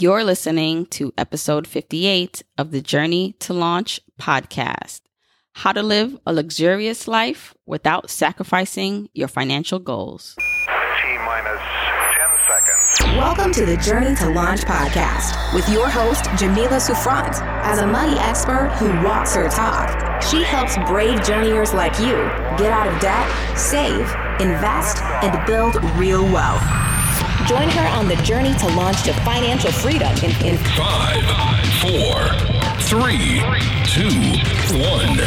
You're listening to episode 58 of the Journey to Launch podcast How to Live a Luxurious Life Without Sacrificing Your Financial Goals. T minus 10 seconds. Welcome to the Journey to Launch podcast with your host, Jamila Souffrant. As a money expert who walks her talk, she helps brave journeyers like you get out of debt, save, invest, and build real wealth. Join her on the journey to launch to financial freedom in, in Five, four, three, two, one.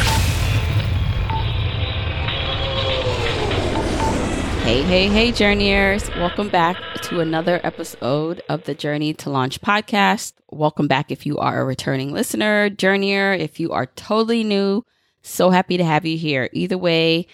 Hey, hey, hey, journeyers. Welcome back to another episode of the Journey to Launch podcast. Welcome back if you are a returning listener, journeyer, if you are totally new. So happy to have you here. Either way,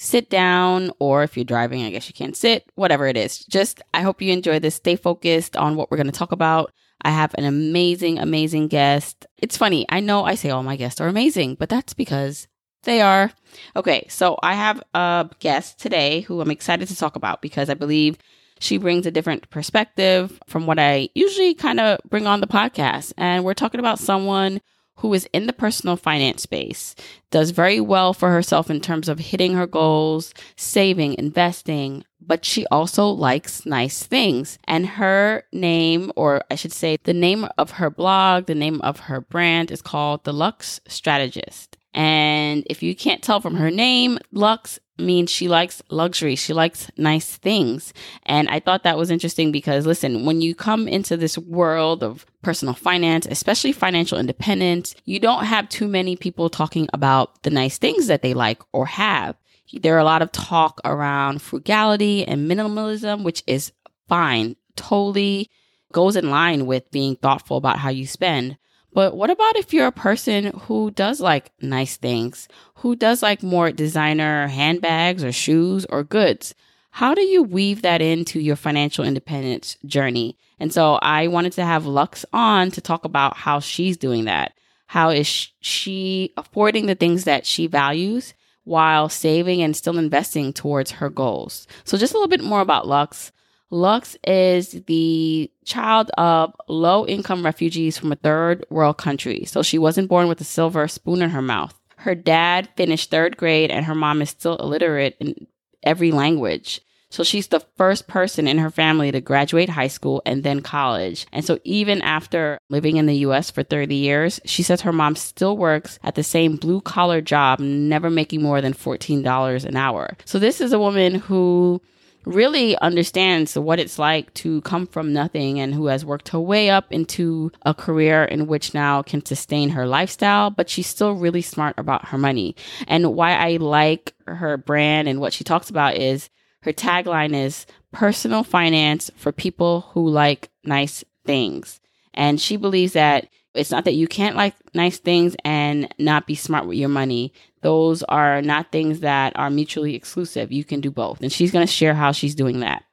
sit down, or if you're driving, I guess you can't sit, whatever it is. Just, I hope you enjoy this. Stay focused on what we're going to talk about. I have an amazing, amazing guest. It's funny. I know I say all my guests are amazing, but that's because they are. Okay, so I have a guest today who I'm excited to talk about because I believe she brings a different perspective from what I usually kind of bring on the podcast. And we're talking about someone who is in the personal finance space, does very well for herself in terms of hitting her goals, saving, investing, but she also likes nice things. And her name, or I should say, the name of her blog, the name of her brand is called The Luxe Strategist. And if you can't tell from her name, Lux means she likes luxury. She likes nice things. And I thought that was interesting because listen, when you come into this world of personal finance, especially financial independence, you don't have too many people talking about the nice things that they like or have. There are a lot of talk around frugality and minimalism, which is fine, totally goes in line with being thoughtful about how you spend. But what about if you're a person who does like nice things, who does like more designer handbags or shoes or goods? How do you weave that into your financial independence journey? And so I wanted to have Lux on to talk about how she's doing that. How is she affording the things that she values while saving and still investing towards her goals? So just a little bit more about Lux. Lux is the child of low income refugees from a third world country. So she wasn't born with a silver spoon in her mouth. Her dad finished third grade and her mom is still illiterate in every language. So she's the first person in her family to graduate high school and then college. And so even after living in the US for 30 years, she says her mom still works at the same blue collar job, never making more than $14 an hour. So this is a woman who really understands what it's like to come from nothing and who has worked her way up into a career in which now can sustain her lifestyle, but she's still really smart about her money. And why I like her brand and what she talks about is her tagline is personal finance for people who like nice things. And she believes that it's not that you can't like nice things and not be smart with your money. Those are not things that are mutually exclusive. You can do both. And she's going to share how she's doing that.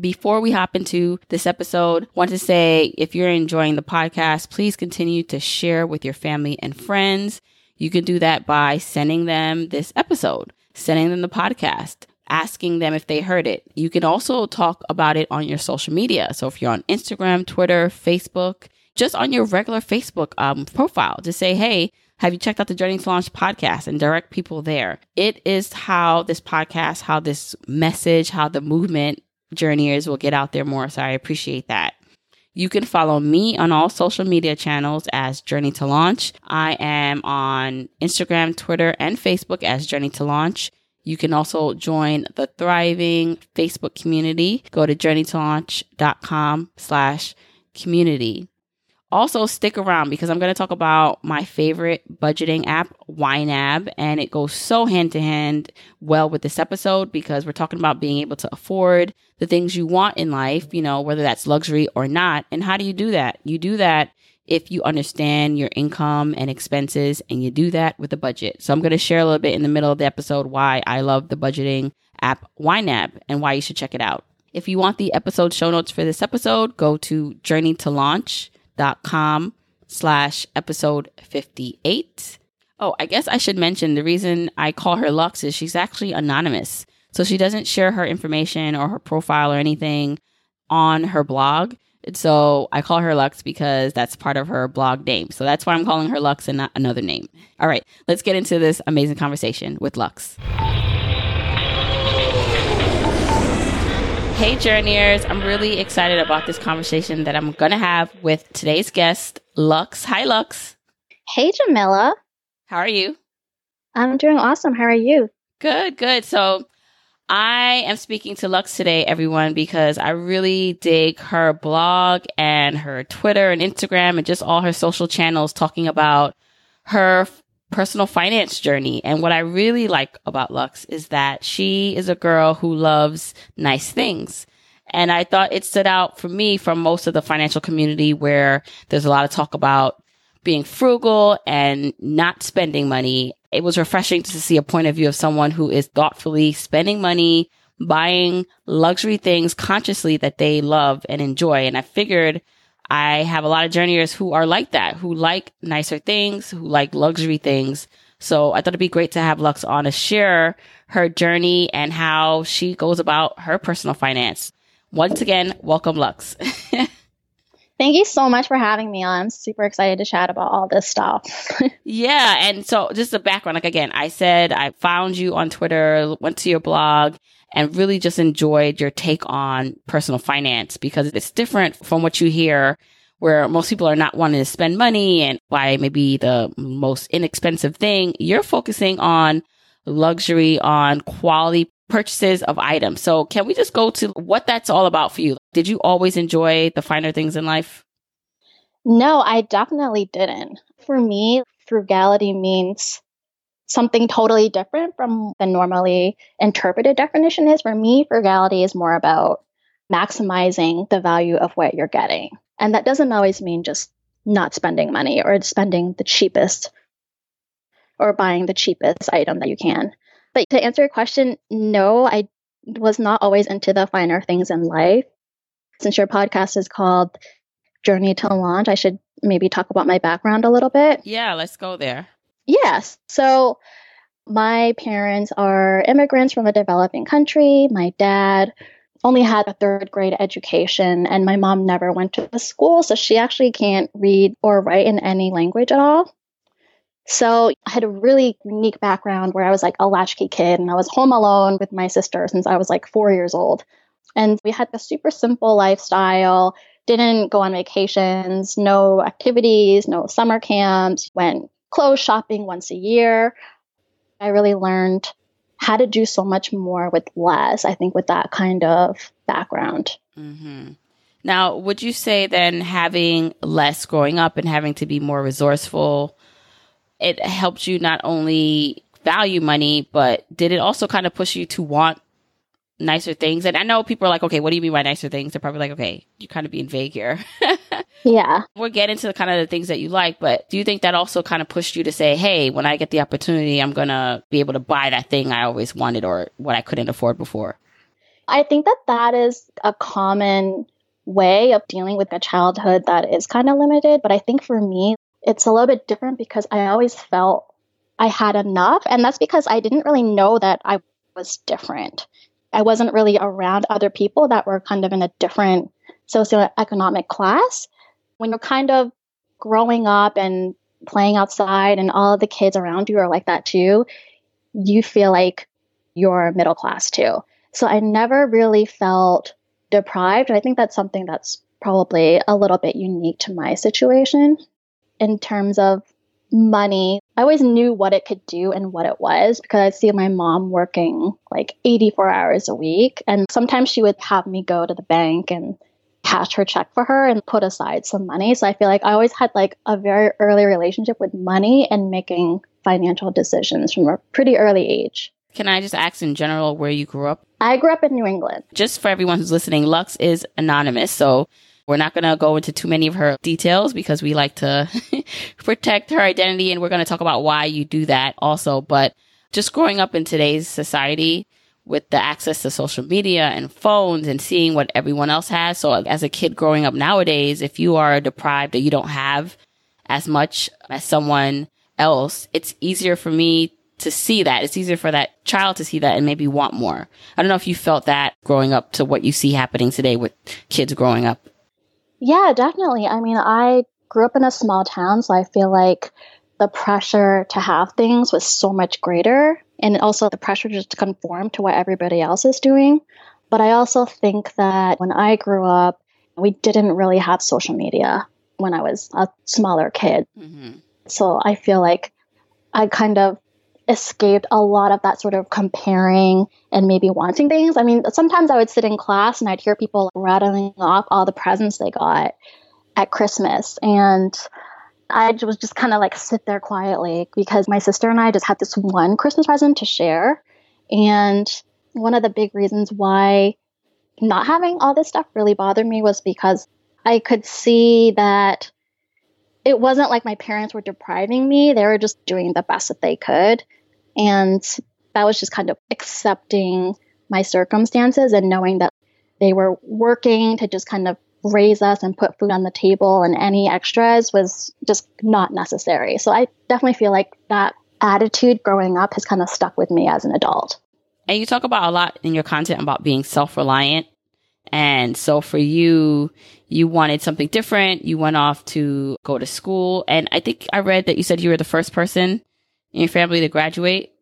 Before we hop into this episode, want to say if you're enjoying the podcast, please continue to share with your family and friends. You can do that by sending them this episode, sending them the podcast, asking them if they heard it. You can also talk about it on your social media. So if you're on Instagram, Twitter, Facebook, just on your regular Facebook um, profile to say, hey, have you checked out the Journey to Launch podcast and direct people there? It is how this podcast, how this message, how the movement journeyers will get out there more. So I appreciate that. You can follow me on all social media channels as Journey to Launch. I am on Instagram, Twitter, and Facebook as Journey to Launch. You can also join the thriving Facebook community. Go to journeytolaunch.com slash community. Also, stick around because I'm going to talk about my favorite budgeting app, YNAB, and it goes so hand to hand well with this episode because we're talking about being able to afford the things you want in life, you know, whether that's luxury or not. And how do you do that? You do that if you understand your income and expenses and you do that with a budget. So I'm going to share a little bit in the middle of the episode why I love the budgeting app YNAB and why you should check it out. If you want the episode show notes for this episode, go to Journey to Launch com slash episode 58. Oh, I guess I should mention the reason I call her Lux is she's actually anonymous. So she doesn't share her information or her profile or anything on her blog. So I call her Lux because that's part of her blog name. So that's why I'm calling her Lux and not another name. All right, let's get into this amazing conversation with Lux. Hey, Journeyers. I'm really excited about this conversation that I'm going to have with today's guest, Lux. Hi, Lux. Hey, Jamila. How are you? I'm doing awesome. How are you? Good, good. So I am speaking to Lux today, everyone, because I really dig her blog and her Twitter and Instagram and just all her social channels talking about her personal finance journey. And what I really like about Lux is that she is a girl who loves nice things. And I thought it stood out for me from most of the financial community where there's a lot of talk about being frugal and not spending money. It was refreshing to see a point of view of someone who is thoughtfully spending money, buying luxury things consciously that they love and enjoy. And I figured I have a lot of journeyers who are like that, who like nicer things, who like luxury things. So I thought it'd be great to have Lux on to share her journey and how she goes about her personal finance. Once again, welcome Lux. Thank you so much for having me on. I'm super excited to chat about all this stuff. yeah. And so just a background, like again, I said I found you on Twitter, went to your blog and really just enjoyed your take on personal finance because it's different from what you hear where most people are not wanting to spend money and why maybe the most inexpensive thing. You're focusing on luxury, on quality purchases of items. So can we just go to what that's all about for you? Did you always enjoy the finer things in life? No, I definitely didn't. For me, frugality means something totally different from the normally interpreted definition is. For me, frugality is more about maximizing the value of what you're getting. And that doesn't always mean just not spending money or spending the cheapest or buying the cheapest item that you can. But to answer your question, no, I was not always into the finer things in life. Since your podcast is called Journey to Launch, I should maybe talk about my background a little bit. Yeah, let's go there. Yes. So my parents are immigrants from a developing country. My dad only had a third grade education, and my mom never went to school, so she actually can't read or write in any language at all. So I had a really unique background where I was like a latchkey kid and I was home alone with my sister since I was like four years old. And we had a super simple lifestyle, didn't go on vacations, no activities, no summer camps, went clothes shopping once a year. I really learned how to do so much more with less, I think, with that kind of background. Mm-hmm. Now, would you say then having less growing up and having to be more resourceful, it helped you not only value money, but did it also kind of push you to want nicer things? And I know people are like, okay, what do you mean by nicer things? They're probably like, okay, you're kind of being vague here. yeah. We'll get into the kind of the things that you like, but do you think that also kind of pushed you to say, hey, when I get the opportunity, I'm going to be able to buy that thing I always wanted or what I couldn't afford before? I think that that is a common way of dealing with a childhood that is kind of limited. But I think for me, it's a little bit different because I always felt I had enough. And that's because I didn't really know that I was different. I wasn't really around other people that were kind of in a different socioeconomic class. When you're kind of growing up and playing outside and all of the kids around you are like that too, you feel like you're middle class too. So I never really felt deprived. I think that's something that's probably a little bit unique to my situation in terms of money. I always knew what it could do and what it was because I see my mom working like 84 hours a week. And sometimes she would have me go to the bank and cash her check for her and put aside some money. So I feel like I always had like a very early relationship with money and making financial decisions from a pretty early age. Can I just ask in general where you grew up? I grew up in New England. Just for everyone who's listening, Lux is anonymous. So we're not going to go into too many of her details because we like to protect her identity and we're going to talk about why you do that also. But just growing up in today's society with the access to social media and phones and seeing what everyone else has. So as a kid growing up nowadays, if you are deprived or you don't have as much as someone else, it's easier for me to see that. It's easier for that child to see that and maybe want more. I don't know if you felt that growing up to what you see happening today with kids growing up. Yeah, definitely. I mean, I grew up in a small town, so I feel like the pressure to have things was so much greater, and also the pressure just to conform to what everybody else is doing. But I also think that when I grew up, we didn't really have social media when I was a smaller kid. Mm-hmm. So I feel like I kind of escaped a lot of that sort of comparing and maybe wanting things. I mean, sometimes I would sit in class and I'd hear people rattling off all the presents they got at Christmas. And I was just kind of like sit there quietly because my sister and I just had this one Christmas present to share. And one of the big reasons why not having all this stuff really bothered me was because I could see that it wasn't like my parents were depriving me. They were just doing the best that they could. And that was just kind of accepting my circumstances and knowing that they were working to just kind of raise us and put food on the table and any extras was just not necessary. So I definitely feel like that attitude growing up has kind of stuck with me as an adult. And you talk about a lot in your content about being self reliant. And so for you, you wanted something different. You went off to go to school. And I think I read that you said you were the first person in your family to graduate.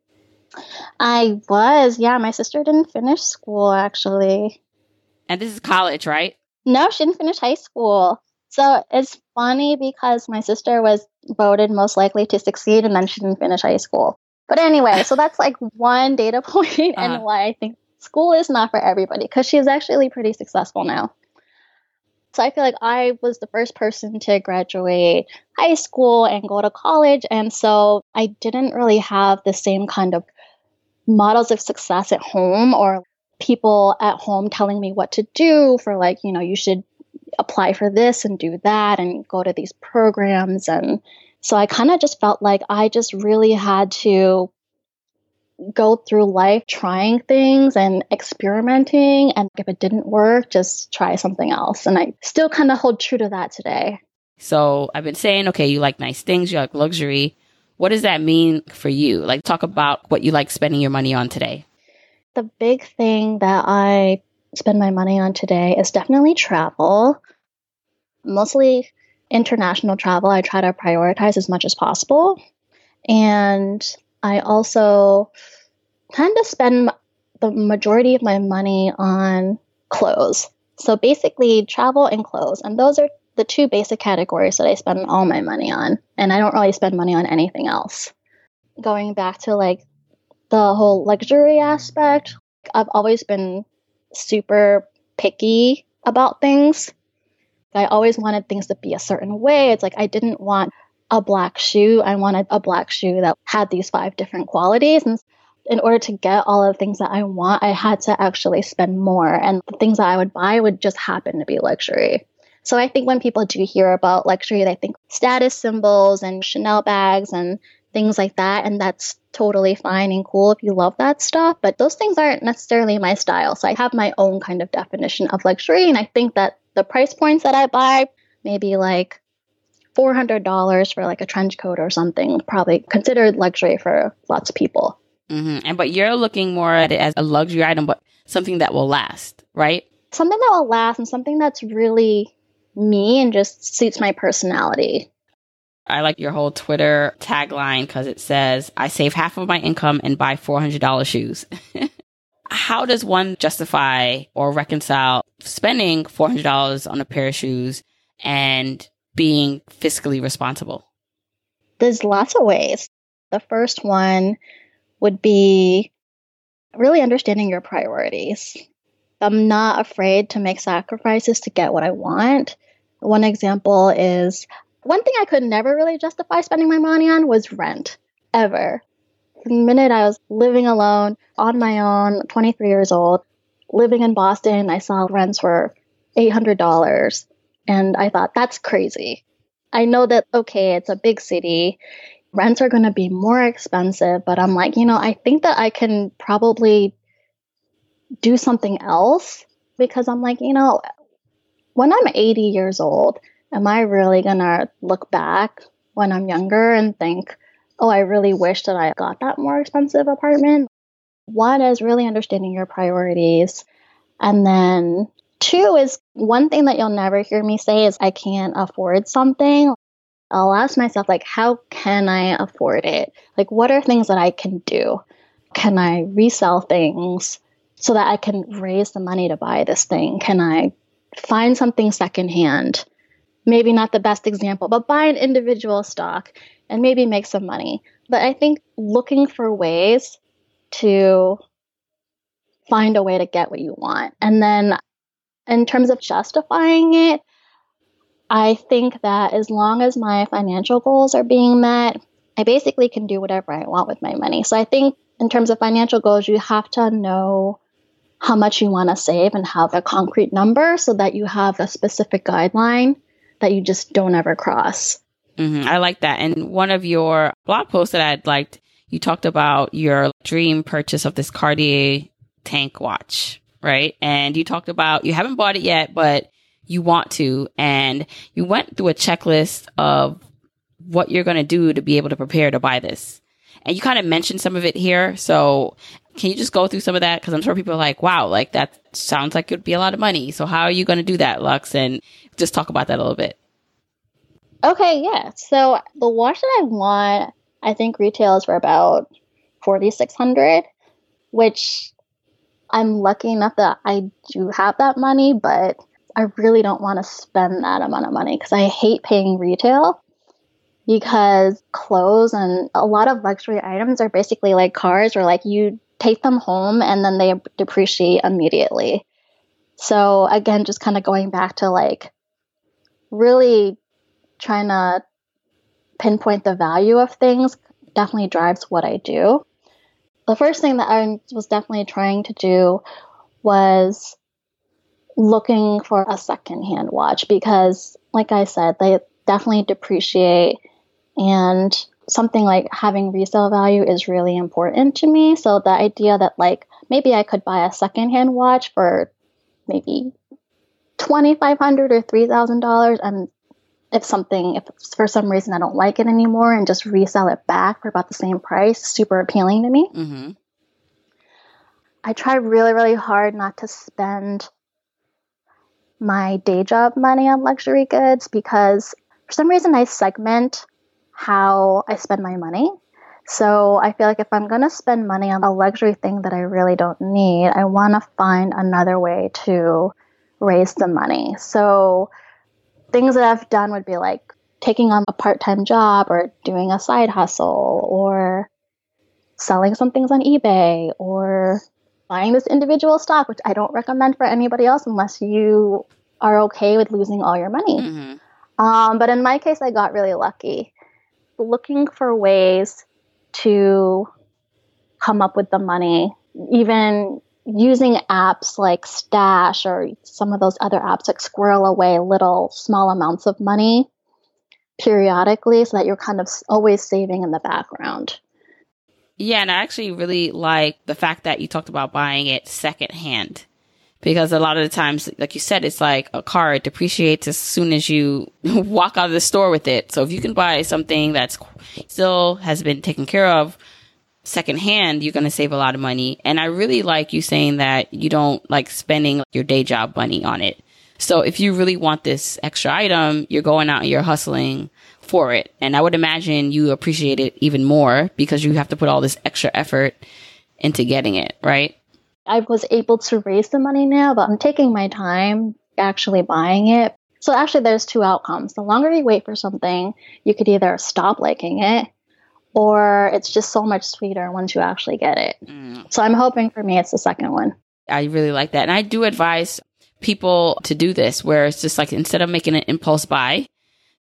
I was, yeah. My sister didn't finish school actually. And this is college, right? No, she didn't finish high school. So it's funny because my sister was voted most likely to succeed and then she didn't finish high school. But anyway, so that's like one data point and Uh-huh. why I think school is not for everybody because she's actually pretty successful now. So I feel like I was the first person to graduate high school and go to college. And so I didn't really have the same kind of models of success at home or people at home telling me what to do for like, you know, you should apply for this and do that and go to these programs. And so I kind of just felt like I just really had to go through life trying things and experimenting. And if it didn't work, just try something else. And I still kind of hold true to that today. So I've been saying, okay, you like nice things, you like luxury. What does that mean for you? Like, talk about what you like spending your money on today. The big thing that I spend my money on today is definitely travel, mostly international travel. I try to prioritize as much as possible. And I also tend to spend the majority of my money on clothes. So basically, travel and clothes. And those are the two basic categories that I spend all my money on. And I don't really spend money on anything else. Going back to like the whole luxury aspect, I've always been super picky about things. I always wanted things to be a certain way. It's like I didn't want a black shoe. I wanted a black shoe that had these five different qualities. And in order to get all of the things that I want, I had to actually spend more. And the things that I would buy would just happen to be luxury. So I think when people do hear about luxury, they think status symbols and Chanel bags and things like that. And that's totally fine and cool if you love that stuff. But those things aren't necessarily my style. So I have my own kind of definition of luxury. And I think that the price points that I buy, maybe like $400 for like a trench coat or something, probably considered luxury for lots of people. hmm And but you're looking more at it as a luxury item, but something that will last, right? Something that will last and something that's really me and just suits my personality. I like your whole Twitter tagline because it says, I save half of my income and buy $400 shoes. How does one justify or reconcile spending $400 on a pair of shoes and being fiscally responsible? There's lots of ways. The first one would be really understanding your priorities. I'm not afraid to make sacrifices to get what I want. One example is one thing I could never really justify spending my money on was rent, ever. The minute I was living alone, on my own, 23 years old, living in Boston, I saw rents were $800. And I thought, that's crazy. I know that, okay, it's a big city. Rents are going to be more expensive, but I'm like, you know, I think that I can probably do something else because I'm like, you know, when I'm 80 years old, am I really going to look back when I'm younger and think, oh, I really wish that I got that more expensive apartment? One is really understanding your priorities and then Two is one thing that you'll never hear me say is I can't afford something. I'll ask myself, like, how can I afford it? Like, what are things that I can do? Can I resell things so that I can raise the money to buy this thing? Can I find something secondhand? Maybe not the best example, but buy an individual stock and maybe make some money. But I think looking for ways to find a way to get what you want. And then in terms of justifying it, I think that as long as my financial goals are being met, I basically can do whatever I want with my money. So I think in terms of financial goals, you have to know how much you want to save and have a concrete number so that you have a specific guideline that you just don't ever cross. Mm-hmm. I like that. And one of your blog posts that I'd liked, you talked about your dream purchase of this Cartier tank watch, right? And you talked about you haven't bought it yet, but you want to. And you went through a checklist of what you're going to do to be able to prepare to buy this. And you kind of mentioned some of it here. So can you just go through some of that? Cause I'm sure people are like, wow, like that sounds like it would be a lot of money. So how are you going to do that, Lux? And just talk about that a little bit. Okay, yeah. So the watch that I want, I think retails for about 4600 which I'm lucky enough that I do have that money, but I really don't want to spend that amount of money because I hate paying retail because clothes and a lot of luxury items are basically like cars where like you take them home and then they depreciate immediately. So again, just kind of going back to like really trying to pinpoint the value of things definitely drives what I do. The first thing that I was definitely trying to do was looking for a secondhand watch because, like I said, they definitely depreciate and something like having resale value is really important to me. So the idea that like maybe I could buy a secondhand watch for maybe twenty five hundred or three thousand dollars, and if something if for some reason I don't like it anymore and just resell it back for about the same price, super appealing to me. Mm-hmm. I try really really hard not to spend my day job money on luxury goods because for some reason I segment how I spend my money. So I feel like if I'm going to spend money on a luxury thing that I really don't need, I want to find another way to raise the money. So things that I've done would be like taking on a part time job or doing a side hustle or selling some things on eBay or buying this individual stock, which I don't recommend for anybody else unless you are okay with losing all your money. Mm-hmm. Um, but in my case, I got really lucky. Looking for ways to come up with the money, even using apps like Stash or some of those other apps like squirrel away little small amounts of money periodically so that you're kind of always saving in the background. Yeah, and I actually really like the fact that you talked about buying it secondhand. Because a lot of the times, like you said, it's like a car, it depreciates as soon as you walk out of the store with it. So if you can buy something that's still has been taken care of secondhand, you're going to save a lot of money. And I really like you saying that you don't like spending your day job money on it. So if you really want this extra item, you're going out and you're hustling for it. And I would imagine you appreciate it even more because you have to put all this extra effort into getting it, right? I was able to raise the money now, but I'm taking my time actually buying it. So actually there's two outcomes. The longer you wait for something, you could either stop liking it or it's just so much sweeter once you actually get it. Mm. So I'm hoping for me it's the second one. I really like that. And I do advise people to do this where it's just like instead of making an impulse buy,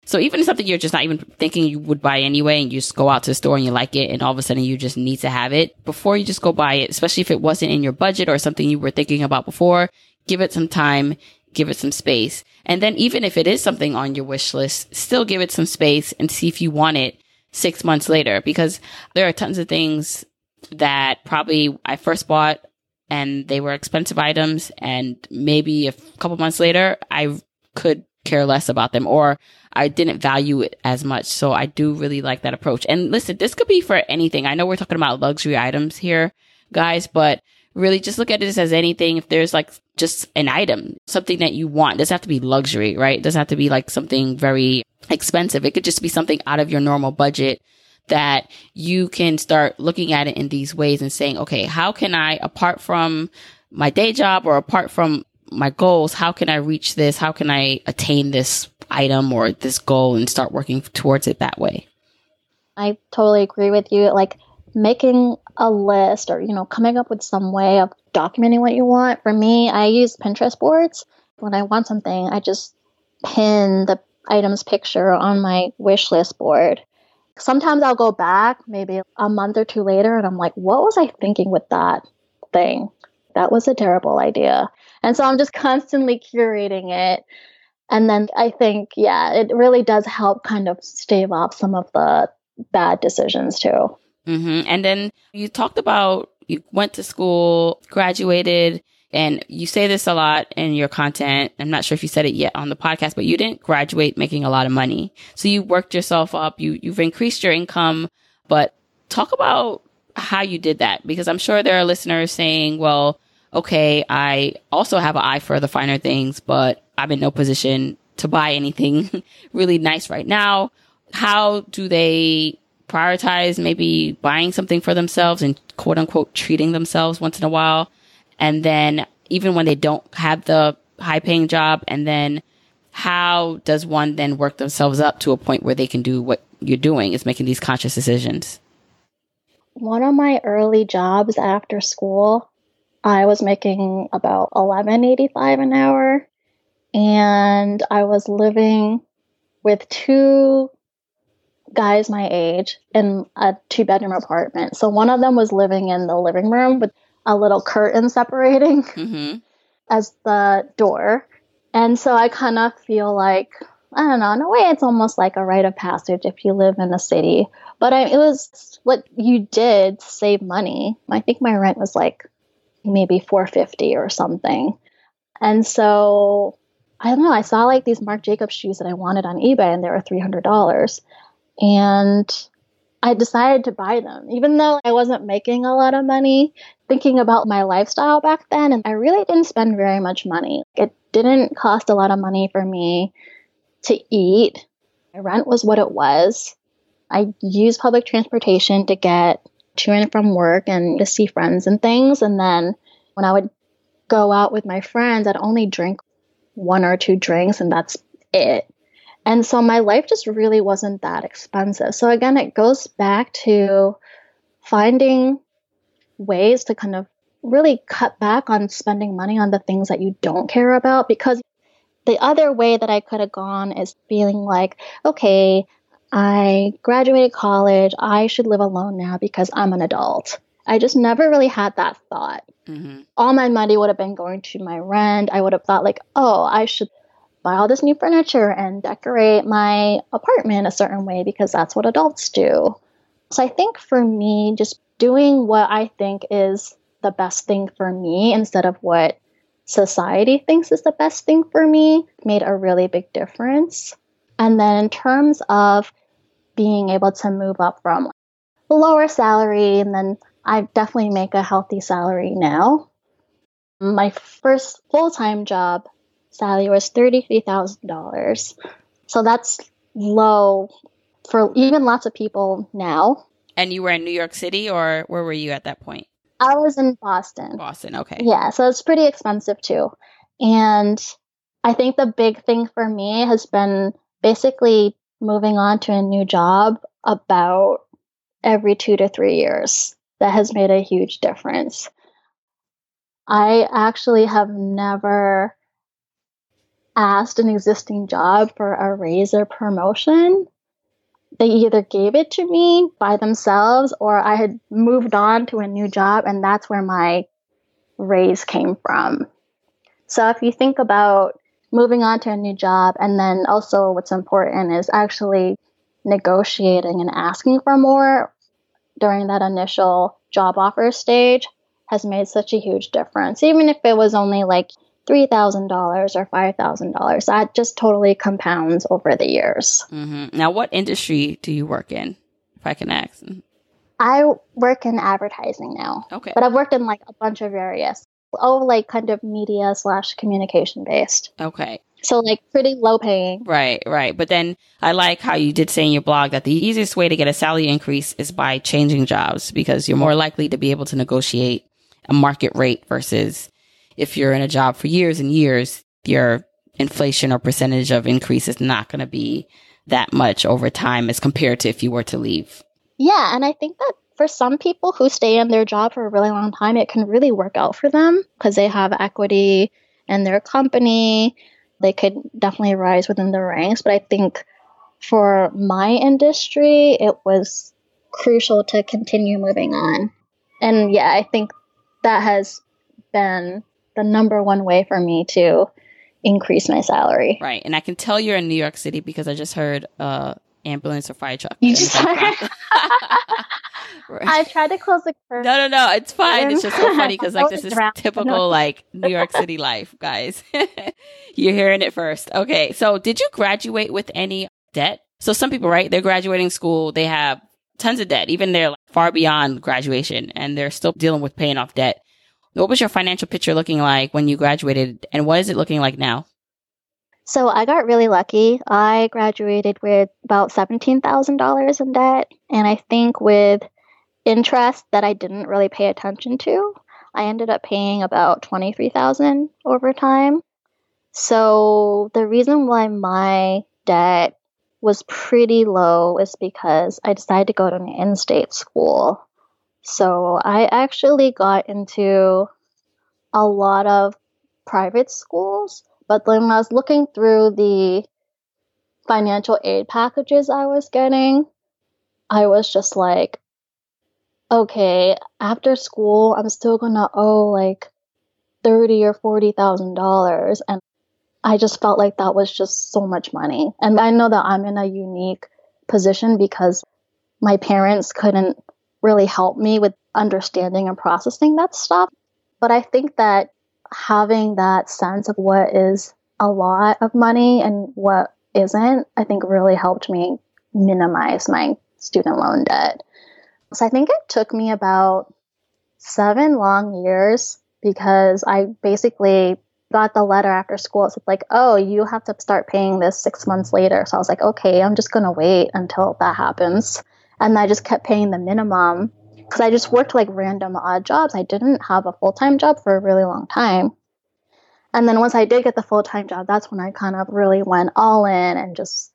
so even something you're just not even thinking you would buy anyway, and you just go out to the store and you like it, and all of a sudden you just need to have it before you just go buy it, especially if it wasn't in your budget or something you were thinking about before, give it some time, give it some space. And then even if it is something on your wish list, still give it some space and see if you want it six months later, because there are tons of things that probably I first bought and they were expensive items. And maybe a couple months later, I could care less about them or I didn't value it as much. So I do really like that approach. And listen, this could be for anything. I know we're talking about luxury items here, guys, but really just look at it as anything. If there's like just an item, something that you want, it doesn't have to be luxury, right? It doesn't have to be like something very expensive. It could just be something out of your normal budget that you can start looking at it in these ways and saying, okay, how can I, apart from my day job or apart from my goals, how can I reach this? How can I attain this item or this goal and start working towards it that way? I totally agree with you. Like making a list or, you know, coming up with some way of documenting what you want. For me, I use Pinterest boards. When I want something, I just pin the item's picture on my wish list board. Sometimes I'll go back maybe a month or two later and I'm like, what was I thinking with that thing? That was a terrible idea. And so I'm just constantly curating it. And then I think, yeah, it really does help kind of stave off some of the bad decisions too. Hmm And then you talked about you went to school, graduated, and you say this a lot in your content. I'm not sure if you said it yet on the podcast, but you didn't graduate making a lot of money. So you worked yourself up. You, you've increased your income, but talk about how you did that because I'm sure there are listeners saying, well, okay, I also have an eye for the finer things, but I'm in no position to buy anything really nice right now. How do they prioritize maybe buying something for themselves and quote unquote treating themselves once in a while? And then even when they don't have the high paying job, and then how does one then work themselves up to a point where they can do what you're doing is making these conscious decisions? One of my early jobs after school, I was making about eleven eighty five an hour, and I was living with two guys my age in a two bedroom apartment. So one of them was living in the living room with a little curtain separating Mm-hmm. as the door. And so I kind of feel like, I don't know, in a way, it's almost like a rite of passage if you live in a city. But I, it was what you did to save money. I think my rent was like maybe 450 or something. And so I don't know, I saw like these Marc Jacobs shoes that I wanted on eBay and they were $300. And I decided to buy them, even though I wasn't making a lot of money, thinking about my lifestyle back then. And I really didn't spend very much money. It didn't cost a lot of money for me to eat. My rent was what it was. I used public transportation to get to and from work and to see friends and things. And then when I would go out with my friends, I'd only drink one or two drinks, and that's it. And so my life just really wasn't that expensive. So again, it goes back to finding ways to kind of really cut back on spending money on the things that you don't care about because the other way that I could have gone is feeling like, okay, I graduated college, I should live alone now because I'm an adult. I just never really had that thought. Mm-hmm. All my money would have been going to my rent. I would have thought, like, oh, I should buy all this new furniture and decorate my apartment a certain way because that's what adults do. So I think for me, just doing what I think is the best thing for me instead of what society thinks is the best thing for me made a really big difference. And then in terms of being able to move up from a lower salary, and then I definitely make a healthy salary now. My first full time job salary was $33,000. So that's low for even lots of people now. And you were in New York City, or where were you at that point? I was in Boston. Boston. Okay. Yeah, so it's pretty expensive too. And I think the big thing for me has been basically moving on to a new job about every two to three years. That has made a huge difference. I actually have never asked an existing job for a raise or promotion. They either gave it to me by themselves or I had moved on to a new job and that's where my raise came from. So if you think about moving on to a new job and then also what's important is actually negotiating and asking for more during that initial job offer stage has made such a huge difference. Even if it was only like $3,000 or $5,000, that just totally compounds over the years. Mm-hmm. Now, what industry do you work in, if I can ask? I work in advertising now, Okay. but I've worked in like a bunch of various, All like kind of media slash communication based. Okay. So like pretty low paying. Right, right. But then I like how you did say in your blog that the easiest way to get a salary increase is by changing jobs because you're more likely to be able to negotiate a market rate versus if you're in a job for years and years, your inflation or percentage of increase is not going to be that much over time as compared to if you were to leave. Yeah, and I think that for some people who stay in their job for a really long time, it can really work out for them because they have equity in their company. They could definitely rise within the ranks. But I think for my industry, it was crucial to continue moving on. And yeah, I think that has been the number one way for me to increase my salary. Right. And I can tell you're in New York City because I just heard uh ambulance or fire truck. You just. Right. I tried to close the curtain. No, no, no. It's fine. It's just so funny because like this is typical like New York City life, guys. You're hearing it first. Okay. So did you graduate with any debt? So some people, right? They're graduating school. They have tons of debt. Even they're like far beyond graduation and they're still dealing with paying off debt. What was your financial picture looking like when you graduated and what is it looking like now? So I got really lucky. I graduated with about $17,000 in debt. And I think with interest that I didn't really pay attention to, I ended up paying about 23000 over time. So the reason why my debt was pretty low is because I decided to go to an in state school. So I actually got into a lot of private schools but then when I was looking through the financial aid packages I was getting, I was just like, okay, after school, I'm still gonna owe like thirty or forty thousand dollars, and I just felt like that was just so much money. And I know that I'm in a unique position because my parents couldn't really helped me with understanding and processing that stuff. But I think that having that sense of what is a lot of money and what isn't, I think really helped me minimize my student loan debt. So I think it took me about seven long years because I basically got the letter after school. It's like, oh, you have to start paying this six months later. So I was like, okay, I'm just going to wait until that happens. And I just kept paying the minimum because I just worked like random odd jobs. I didn't have a full time job for a really long time. And then once I did get the full time job, that's when I kind of really went all in and just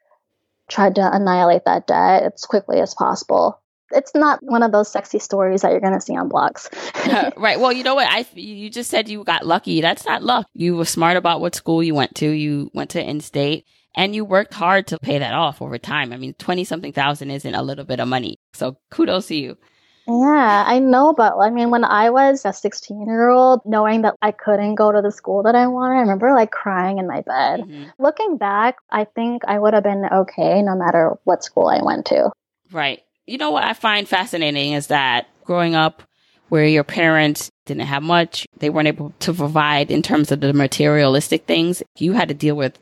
tried to annihilate that debt as quickly as possible. It's not one of those sexy stories that you're going to see on blogs. Uh, right. Well, you know what? I you just said you got lucky. That's not luck. You were smart about what school you went to. You went to in-state and you worked hard to pay that off over time. I mean, 20 something thousand isn't a little bit of money. So kudos to you. Yeah, I know, but I mean, when I was a 16 year old, knowing that I couldn't go to the school that I wanted, I remember like crying in my bed. Mhm. Looking back, I think I would have been okay no matter what school I went to. Right. You know what I find fascinating is that growing up where your parents didn't have much, they weren't able to provide in terms of the materialistic things. You had to deal with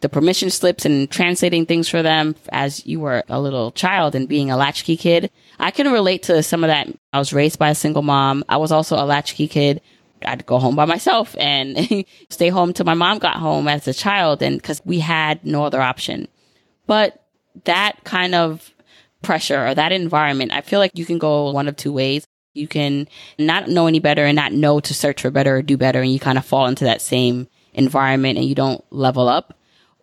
the permission slips and translating things for them as you were a little child and being a latchkey kid. I can relate to some of that. I was raised by a single mom. I was also a latchkey kid. I'd go home by myself and stay home till my mom got home as a child and cause we had no other option. But that kind of pressure or that environment, I feel like you can go one of two ways. You can not know any better and not know to search for better or do better. And you kind of fall into that same environment and you don't level up.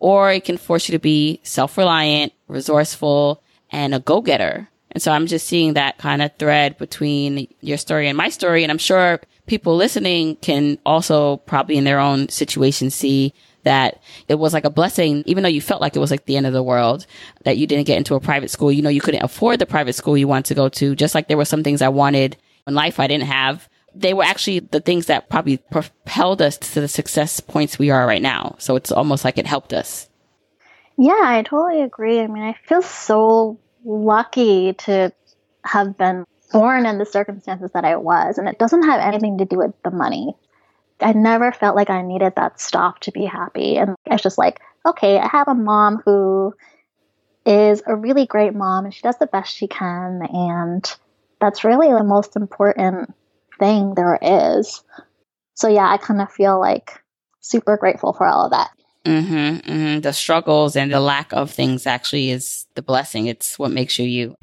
Or it can force you to be self-reliant, resourceful, and a go-getter. And so I'm just seeing that kind of thread between your story and my story. And I'm sure people listening can also probably in their own situation see that it was like a blessing, even though you felt like it was like the end of the world, that you didn't get into a private school. You know, you couldn't afford the private school you wanted to go to, just like there were some things I wanted in life I didn't have. They were actually the things that probably propelled us to the success points we are right now. So it's almost like it helped us. Yeah, I totally agree. I mean, I feel so lucky to have been born in the circumstances that I was, and it doesn't have anything to do with the money. I never felt like I needed that stuff to be happy. And it's just like, okay, I have a mom who is a really great mom and she does the best she can. And that's really the most important thing there is. So, yeah, I kind of feel like super grateful for all of that. Mm-hmm, mm-hmm. The struggles and the lack of things actually is the blessing. It's what makes you you.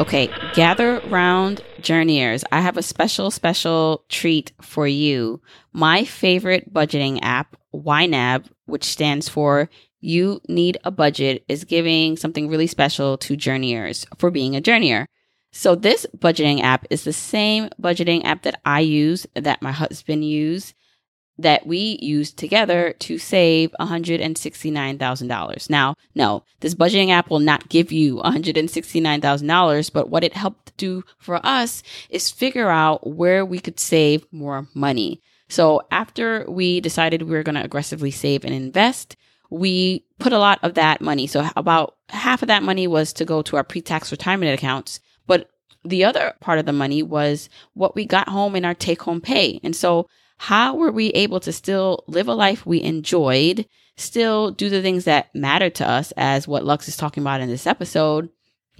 Okay, gather round journeyers. I have a special, special treat for you. My favorite budgeting app, YNAB, which stands for You Need a Budget, is giving something really special to journeyers for being a journeyer. So this budgeting app is the same budgeting app that I use, that my husband used, that we used together to save $169,000. Now, no, this budgeting app will not give you $169,000, but what it helped do for us is figure out where we could save more money. So after we decided we were going to aggressively save and invest, we put a lot of that money. So about half of that money was to go to our pre-tax retirement accounts but the other part of the money was what we got home in our take home pay. And so how were we able to still live a life we enjoyed, still do the things that matter to us as what Luxe is talking about in this episode,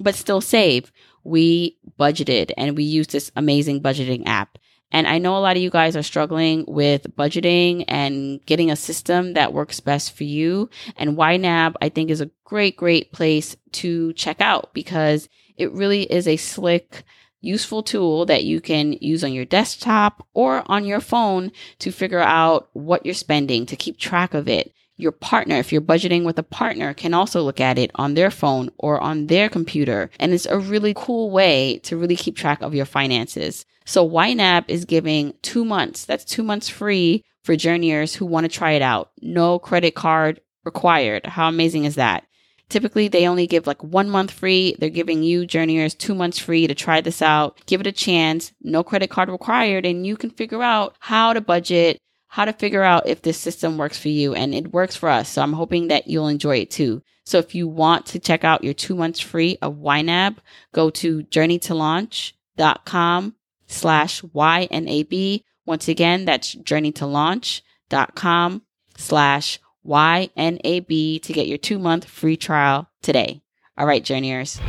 but still save? We budgeted and we used this amazing budgeting app. And I know a lot of you guys are struggling with budgeting and getting a system that works best for you. And YNAB, I think, is a great, great place to check out because it really is a slick, useful tool that you can use on your desktop or on your phone to figure out what you're spending, to keep track of it. Your partner, if you're budgeting with a partner, can also look at it on their phone or on their computer. And it's a really cool way to really keep track of your finances. So YNAB is giving two months. That's two months free for journeyers who want to try it out. No credit card required. How amazing is that? Typically, they only give like one month free. They're giving you journeyers two months free to try this out. Give it a chance. No credit card required. And you can figure out how to budget, how to figure out if this system works for you. And it works for us. So I'm hoping that you'll enjoy it too. So if you want to check out your two months free of YNAB, go to journeytolaunch.com slash YNAB. Once again, that's journeytolaunch.com slash YNAB to get your two month free trial today. All right, journeyers.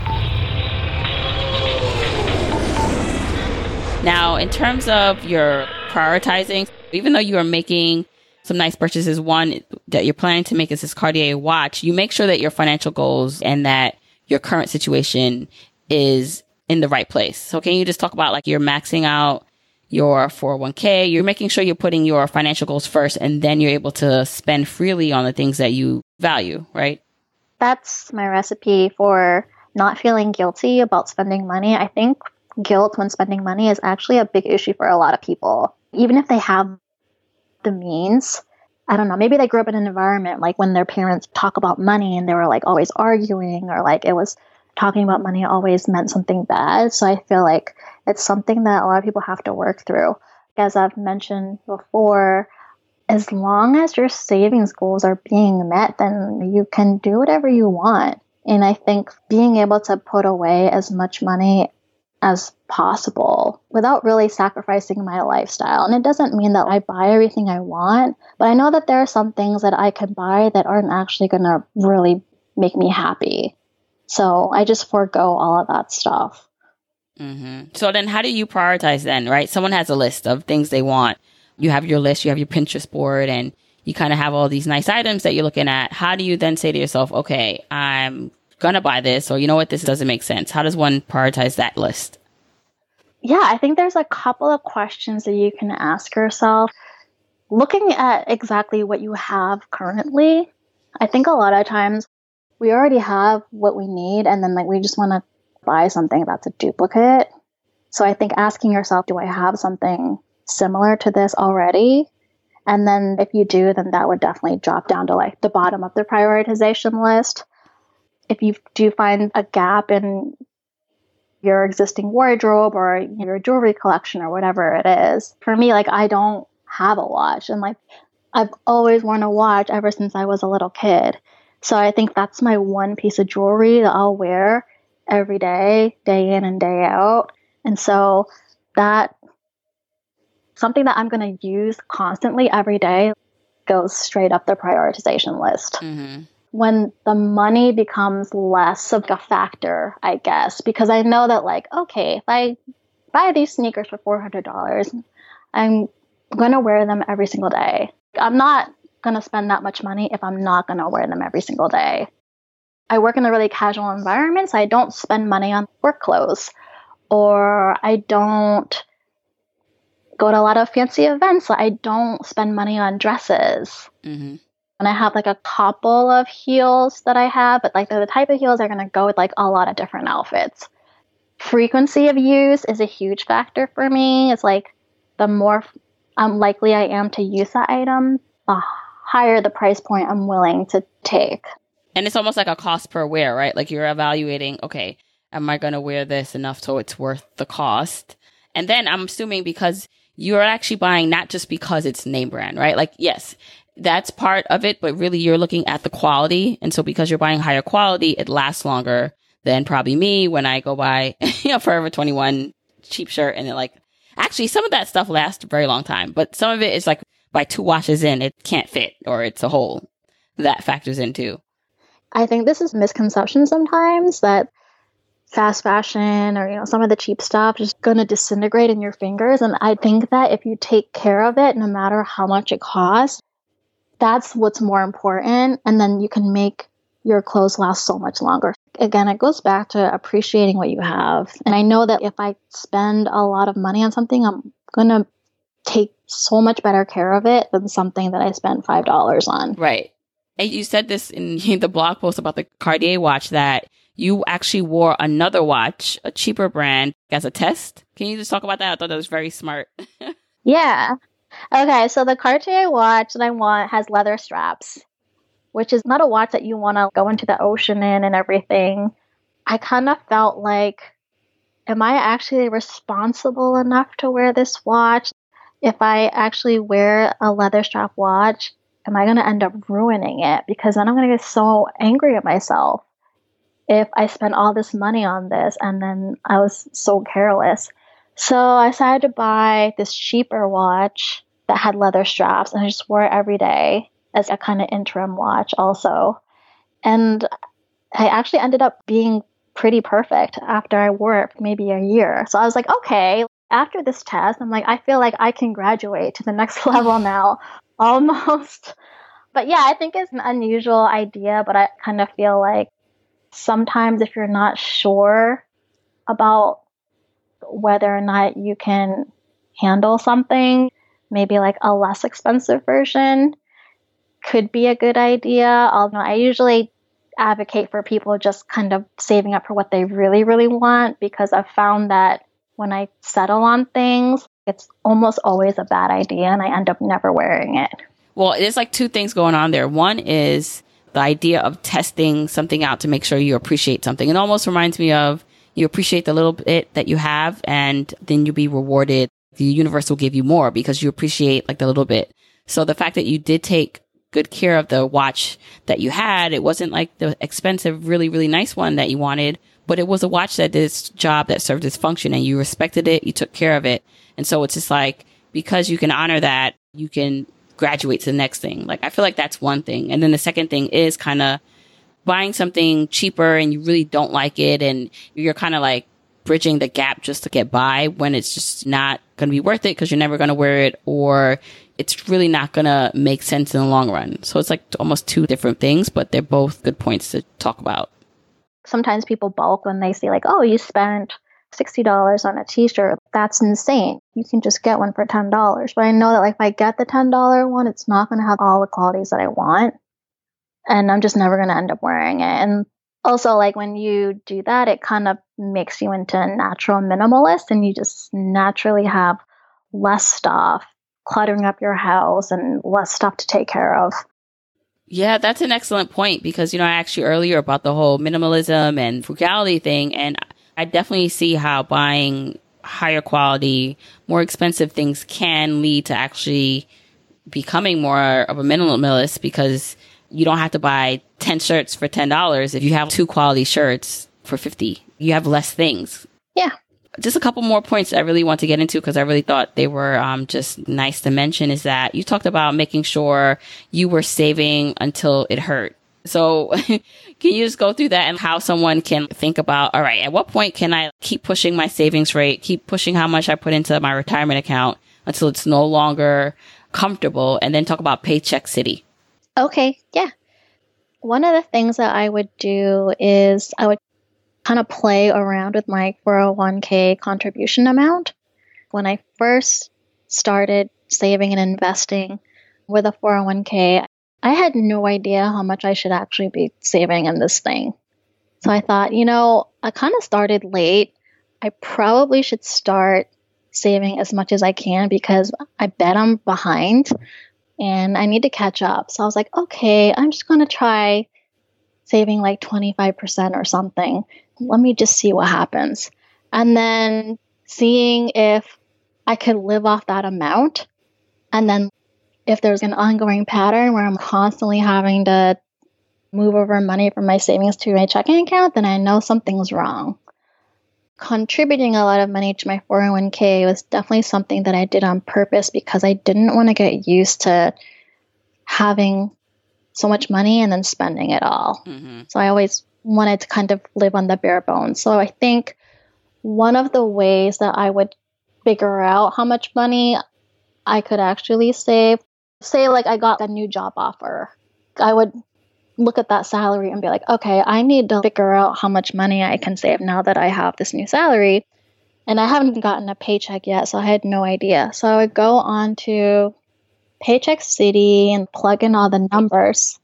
Now, in terms of your prioritizing, even though you are making some nice purchases, one that you're planning to make is this Cartier watch, you make sure that your financial goals and that your current situation is in the right place. So can you just talk about like you're maxing out your 401k. You're making sure you're putting your financial goals first and then you're able to spend freely on the things that you value, right? That's my recipe for not feeling guilty about spending money. I think guilt when spending money is actually a big issue for a lot of people. Even if they have the means, I don't know, maybe they grew up in an environment like when their parents talk about money and they were like always arguing or like it was talking about money always meant something bad. So I feel like it's something that a lot of people have to work through. As I've mentioned before, as long as your savings goals are being met, then you can do whatever you want. And I think being able to put away as much money as possible without really sacrificing my lifestyle. And it doesn't mean that I buy everything I want, but I know that there are some things that I can buy that aren't actually going to really make me happy. So I just forego all of that stuff. Mm-hmm. So then, how do you prioritize then, right? Someone has a list of things they want. You have your list, you have your Pinterest board, and you kind of have all these nice items that you're looking at. How do you then say to yourself, okay, I'm going to buy this, or you know what, this doesn't make sense? How does one prioritize that list? Yeah, I think there's a couple of questions that you can ask yourself. Looking at exactly what you have currently, I think a lot of times we already have what we need and then like we just want to buy something that's a duplicate. So I think asking yourself, do I have something similar to this already? And then if you do, then that would definitely drop down to like the bottom of the prioritization list. If you do find a gap in your existing wardrobe or your jewelry collection or whatever it is, for me, like I don't have a watch and like I've always worn a watch ever since I was a little kid. So I think that's my one piece of jewelry that I'll wear every day, day in and day out. And so that something that I'm going to use constantly every day goes straight up the prioritization list. Mm-hmm. When the money becomes less of a factor, I guess, because I know that, like, okay, if I buy these sneakers for $400, I'm going to wear them every single day. I'm not going to spend that much money if I'm not going to wear them every single day. I work in a really casual environment, so I don't spend money on work clothes or I don't go to a lot of fancy events. So I don't spend money on dresses. Mm-hmm. And I have like a couple of heels that I have, but like they're the type of heels that are going to go with like a lot of different outfits. Frequency of use is a huge factor for me. It's like the more um, likely I am to use that item, the higher the price point I'm willing to take. And it's almost like a cost per wear, right? Like you're evaluating, okay, am I going to wear this enough so it's worth the cost? And then I'm assuming because you're actually buying not just because it's name brand, right? Like, yes, that's part of it, but really you're looking at the quality. And so because you're buying higher quality, it lasts longer than probably me when I go buy, you know, Forever 21 cheap shirt and it like, actually some of that stuff lasts a very long time, but some of it is like by two washes in, it can't fit or it's a hole that factors in too. I think this is misconception sometimes that fast fashion or you know some of the cheap stuff is going to disintegrate in your fingers and I think that if you take care of it no matter how much it costs that's what's more important and then you can make your clothes last so much longer. Again, it goes back to appreciating what you have. And I know that if I spend a lot of money on something, I'm going to take so much better care of it than something that I spent $5 on. Right. And you said this in the blog post about the Cartier watch that you actually wore another watch, a cheaper brand, as a test. Can you just talk about that? I thought that was very smart. yeah. Okay, so the Cartier watch that I want has leather straps, which is not a watch that you want to go into the ocean in and everything. I kind of felt like, am I actually responsible enough to wear this watch? If I actually wear a leather strap watch, am I going to end up ruining it? Because then I'm going to get so angry at myself if I spent all this money on this and then I was so careless. So I decided to buy this cheaper watch that had leather straps and I just wore it every day as a kind of interim watch also. And I actually ended up being pretty perfect after I wore it maybe a year. So I was like, okay, after this test, I'm like, I feel like I can graduate to the next level now almost. But yeah, I think it's an unusual idea, but I kind of feel like sometimes if you're not sure about whether or not you can handle something, maybe like a less expensive version could be a good idea. Although I usually advocate for people just kind of saving up for what they really, really want because I've found that when I settle on things, it's almost always a bad idea and I end up never wearing it. Well, there's like two things going on there. One is the idea of testing something out to make sure you appreciate something. It almost reminds me of you appreciate the little bit that you have and then you'll be rewarded. The universe will give you more because you appreciate like the little bit. So the fact that you did take good care of the watch that you had, it wasn't like the expensive, really, really nice one that you wanted, but it was a watch that did its job that served its function and you respected it. You took care of it. And so it's just like, because you can honor that, you can graduate to the next thing. Like, I feel like that's one thing. And then the second thing is kind of buying something cheaper and you really don't like it and you're kind of like bridging the gap just to get by when it's just not going to be worth it because you're never going to wear it or it's really not going to make sense in the long run. So it's like almost two different things, but they're both good points to talk about. Sometimes people balk when they see like, "Oh, you spent $60 on a t-shirt. That's insane. You can just get one for $10. But I know that like if I get the $10 one, it's not going to have all the qualities that I want. And I'm just never going to end up wearing it. And also like when you do that, it kind of makes you into a natural minimalist and you just naturally have less stuff cluttering up your house and less stuff to take care of. Yeah, that's an excellent point because, you know, I asked you earlier about the whole minimalism and frugality thing. And I definitely see how buying higher quality, more expensive things can lead to actually becoming more of a minimalist because you don't have to buy 10 shirts for $10 if you have two quality shirts for 50 you have less things yeah just a couple more points I really want to get into because I really thought they were um, just nice to mention is that you talked about making sure you were saving until it hurt. So can you just go through that and how someone can think about, all right, at what point can I keep pushing my savings rate, keep pushing how much I put into my retirement account until it's no longer comfortable and then talk about paycheck city. Okay, yeah. One of the things that I would do is I would kind of play around with my 401k contribution amount. When I first started saving and investing with a 401k, I had no idea how much I should actually be saving in this thing. So I thought, you know, I kind of started late. I probably should start saving as much as I can because I bet I'm behind and I need to catch up. So I was like, okay, I'm just going to try saving like 25% or something. Let me just see what happens. And then seeing if I could live off that amount. And then if there's an ongoing pattern where I'm constantly having to move over money from my savings to my checking account, then I know something's wrong. Contributing a lot of money to my 401k was definitely something that I did on purpose because I didn't want to get used to having so much money and then spending it all. Mm-hmm. So I always wanted to kind of live on the bare bones. So I think one of the ways that I would figure out how much money I could actually save, say like I got a new job offer, I would look at that salary and be like, okay, I need to figure out how much money I can save now that I have this new salary. And I haven't gotten a paycheck yet, so I had no idea. So I would go on to Paycheck City and plug in all the numbers.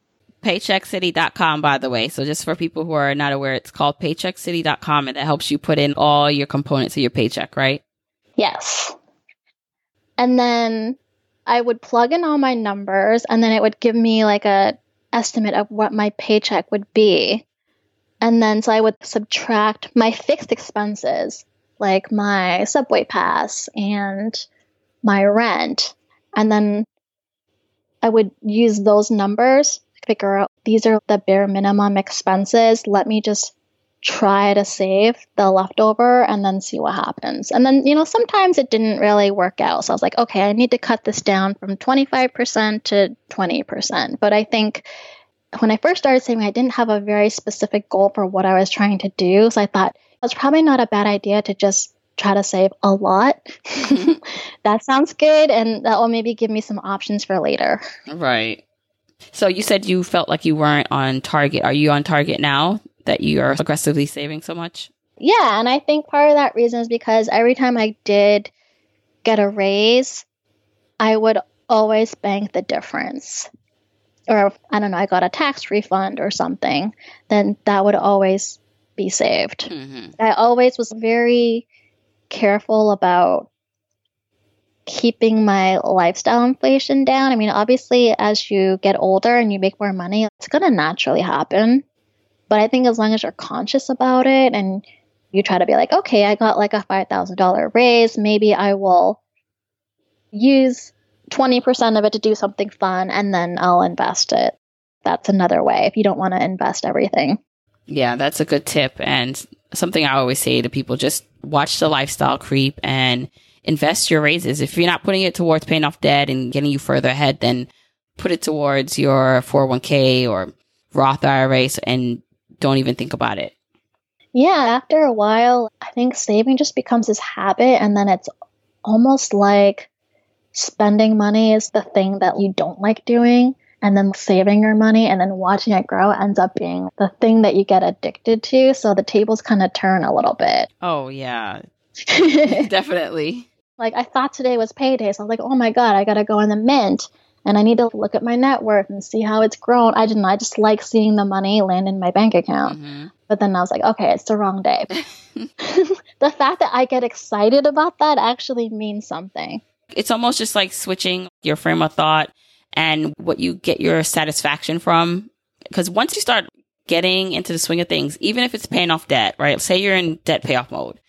Paycheckcity.com, by the way. So just for people who are not aware, it's called paycheckcity.com and it helps you put in all your components of your paycheck, right? Yes. And then I would plug in all my numbers and then it would give me like a estimate of what my paycheck would be. And then so I would subtract my fixed expenses like my subway pass and my rent and then I would use those numbers figure out these are the bare minimum expenses. Let me just try to save the leftover and then see what happens. And then, you know, sometimes it didn't really work out. So I was like, okay, I need to cut this down from 25% to 20%. But I think when I first started saving, I didn't have a very specific goal for what I was trying to do. So I thought it was probably not a bad idea to just try to save a lot. Mm-hmm. that sounds good. And that will maybe give me some options for later. Right. So you said you felt like you weren't on target. Are you on target now that you are aggressively saving so much? Yeah. And I think part of that reason is because every time I did get a raise, I would always bank the difference. Or I don't know, I got a tax refund or something, then that would always be saved. Mm-hmm. I always was very careful about keeping my lifestyle inflation down. I mean, obviously, as you get older and you make more money, it's going to naturally happen. But I think as long as you're conscious about it and you try to be like, okay, I got like a $5,000 raise, maybe I will use 20% of it to do something fun and then I'll invest it. That's another way if you don't want to invest everything. Yeah, that's a good tip. And something I always say to people just watch the lifestyle creep and invest your raises. If you're not putting it towards paying off debt and getting you further ahead, then put it towards your 401k or Roth IRAs and don't even think about it. Yeah, after a while, I think saving just becomes this habit, and then it's almost like spending money is the thing that you don't like doing and then saving your money and then watching it grow ends up being the thing that you get addicted to. So the tables kind of turn a little bit. Oh, yeah. Definitely. Like I thought today was payday. So I was like, oh my God, I got to go in the mint and I need to look at my net worth and see how it's grown. I didn't, I just like seeing the money land in my bank account. Mm-hmm. But then I was like, okay, it's the wrong day. the fact that I get excited about that actually means something. It's almost just like switching your frame of thought and what you get your satisfaction from. Because once you start getting into the swing of things, even if it's paying off debt, right? Say you're in debt payoff mode.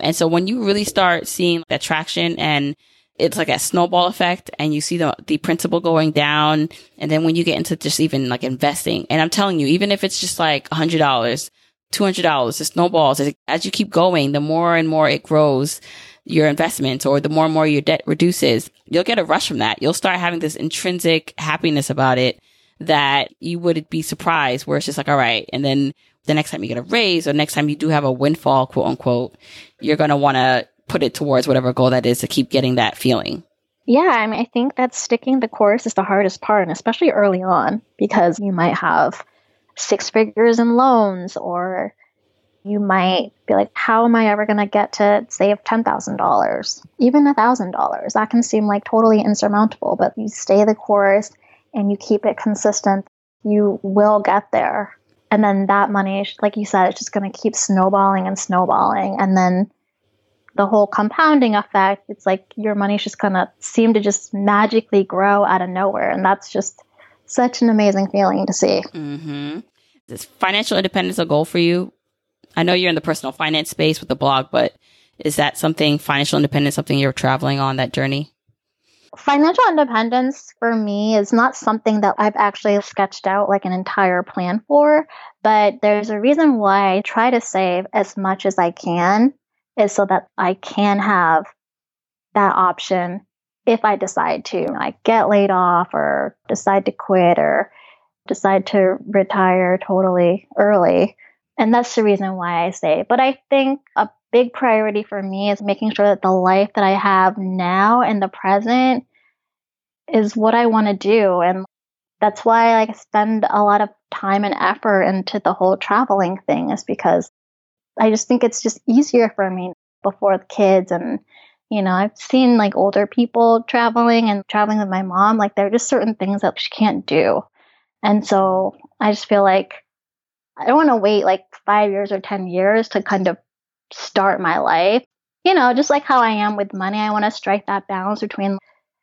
And so when you really start seeing that traction and it's like a snowball effect and you see the, the principal going down. And then when you get into just even like investing, and I'm telling you, even if it's just like a hundred dollars, $200, it snowballs. As you keep going, the more and more it grows your investments or the more and more your debt reduces, you'll get a rush from that. You'll start having this intrinsic happiness about it that you would be surprised where it's just like, all right. And then the next time you get a raise or next time you do have a windfall, quote unquote, you're going to want to put it towards whatever goal that is to keep getting that feeling. Yeah, I mean, I think that sticking the course is the hardest part, and especially early on, because you might have six figures in loans, or you might be like, how am I ever going to get to save $10,000? Even $1,000. That can seem like totally insurmountable, but you stay the course and you keep it consistent, you will get there. And then that money, like you said, it's just going to keep snowballing and snowballing. And then the whole compounding effect, it's like your money's just going to seem to just magically grow out of nowhere. And that's just such an amazing feeling to see. Mm-hmm. Is financial independence a goal for you? I know you're in the personal finance space with the blog, but is that something, financial independence, something you're traveling on that journey? Financial independence for me is not something that I've actually sketched out like an entire plan for, but there's a reason why I try to save as much as I can is so that I can have that option if I decide to like get laid off or decide to quit or decide to retire totally early. And that's the reason why I say. But I think a big priority for me is making sure that the life that I have now in the present is what I want to do. And that's why I spend a lot of time and effort into the whole traveling thing is because I just think it's just easier for me before the kids and you know, I've seen like older people traveling and traveling with my mom, like there are just certain things that she can't do. And so I just feel like I don't want to wait like five years or 10 years to kind of start my life. You know, just like how I am with money, I want to strike that balance between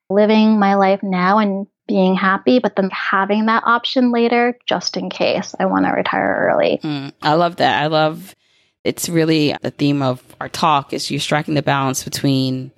living my life now and being happy, but then having that option later just in case I want to retire early. Mm, I love that. I love it's really the theme of our talk is you're striking the balance between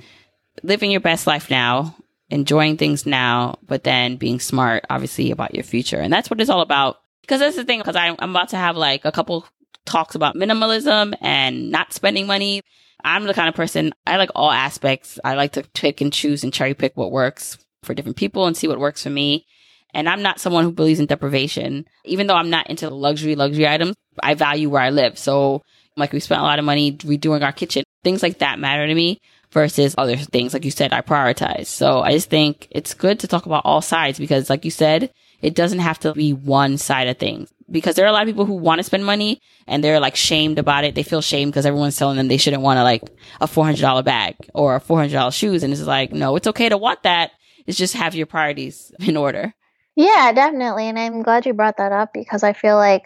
living your best life now, enjoying things now, but then being smart, obviously, about your future. And that's what it's all about because that's the thing, because I'm about to have like a couple talks about minimalism and not spending money. I'm the kind of person, I like all aspects. I like to pick and choose and cherry pick what works for different people and see what works for me. And I'm not someone who believes in deprivation. Even though I'm not into luxury, luxury items, I value where I live. So like we spent a lot of money redoing our kitchen. Things like that matter to me versus other things. Like you said, I prioritize. So I just think it's good to talk about all sides because like you said, it doesn't have to be one side of things because there are a lot of people who want to spend money and they're like shamed about it. They feel shamed because everyone's telling them they shouldn't want to like a $400 bag or $400 shoes. And it's like, no, it's okay to want that. It's just have your priorities in order. Yeah, definitely. And I'm glad you brought that up because I feel like,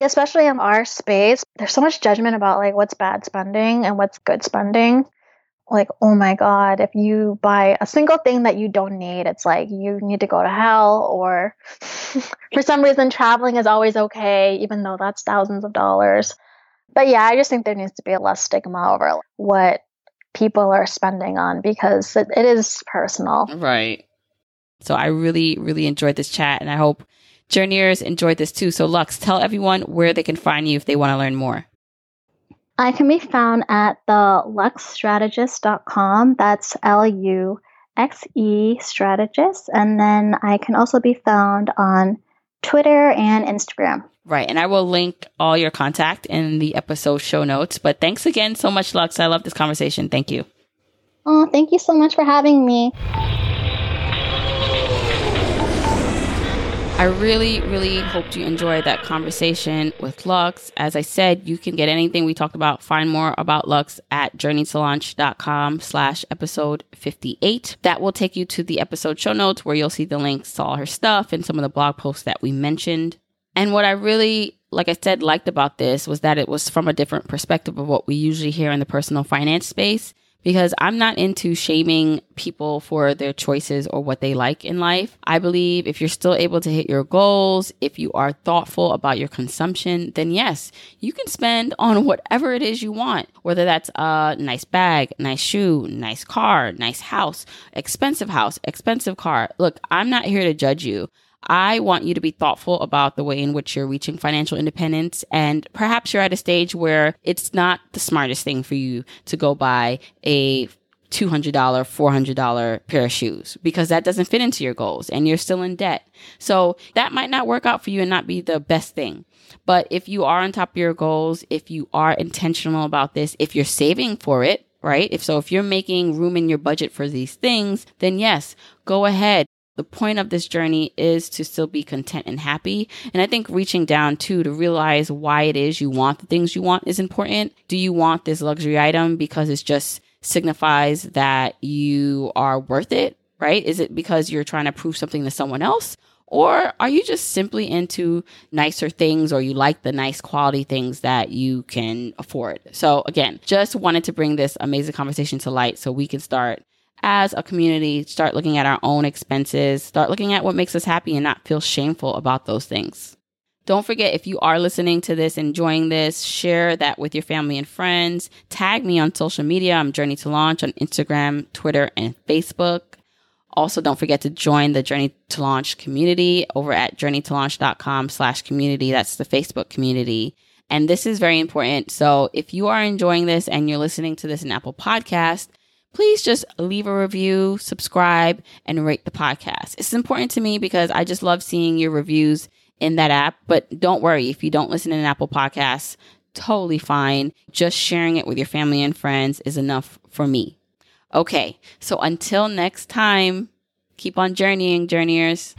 especially in our space, there's so much judgment about like what's bad spending and what's good spending like, oh my God, if you buy a single thing that you don't need, it's like you need to go to hell, or for some reason, traveling is always okay, even though that's thousands of dollars. But yeah, I just think there needs to be less stigma over what people are spending on because it, it is personal. Right. So I really, really enjoyed this chat, and I hope journeyers enjoyed this too. So, Luxe, tell everyone where they can find you if they want to learn more. Uh, I can be found at the luxestrategist.com. That's L U X E strategist. And then I can also be found on Twitter and Instagram. Right. And I will link all your contact in the episode show notes. But thanks again so much, Luxe. I love this conversation. Thank you. Oh, thank you so much for having me. I really, really hoped you enjoyed that conversation with Luxe. As I said, you can get anything we talked about, find more about Luxe at journeytolaunch.com slash episode 58. That will take you to the episode show notes where you'll see the links to all her stuff and some of the blog posts that we mentioned. And what I really, like I said, liked about this was that it was from a different perspective of what we usually hear in the personal finance space because I'm not into shaming people for their choices or what they like in life. I believe if you're still able to hit your goals, if you are thoughtful about your consumption, then yes, you can spend on whatever it is you want, whether that's a nice bag, nice shoe, nice car, nice house, expensive house, expensive car. Look, I'm not here to judge you. I want you to be thoughtful about the way in which you're reaching financial independence. And perhaps you're at a stage where it's not the smartest thing for you to go buy a $200, $400 pair of shoes because that doesn't fit into your goals and you're still in debt. So that might not work out for you and not be the best thing. But if you are on top of your goals, if you are intentional about this, if you're saving for it, right? If so, if you're making room in your budget for these things, then yes, go ahead. The point of this journey is to still be content and happy. And I think reaching down too to realize why it is you want the things you want is important. Do you want this luxury item because it just signifies that you are worth it, right? Is it because you're trying to prove something to someone else? Or are you just simply into nicer things or you like the nice quality things that you can afford? So, again, just wanted to bring this amazing conversation to light so we can start as a community, start looking at our own expenses, start looking at what makes us happy and not feel shameful about those things. Don't forget, if you are listening to this, enjoying this, share that with your family and friends. Tag me on social media. I'm Journey to Launch on Instagram, Twitter, and Facebook. Also, don't forget to join the Journey to Launch community over at journeytolaunch.com slash community. That's the Facebook community. And this is very important. So if you are enjoying this and you're listening to this in Apple Podcast, please just leave a review, subscribe, and rate the podcast. It's important to me because I just love seeing your reviews in that app. But don't worry if you don't listen in Apple Podcasts, totally fine. Just sharing it with your family and friends is enough for me. Okay, so until next time, keep on journeying, journeyers.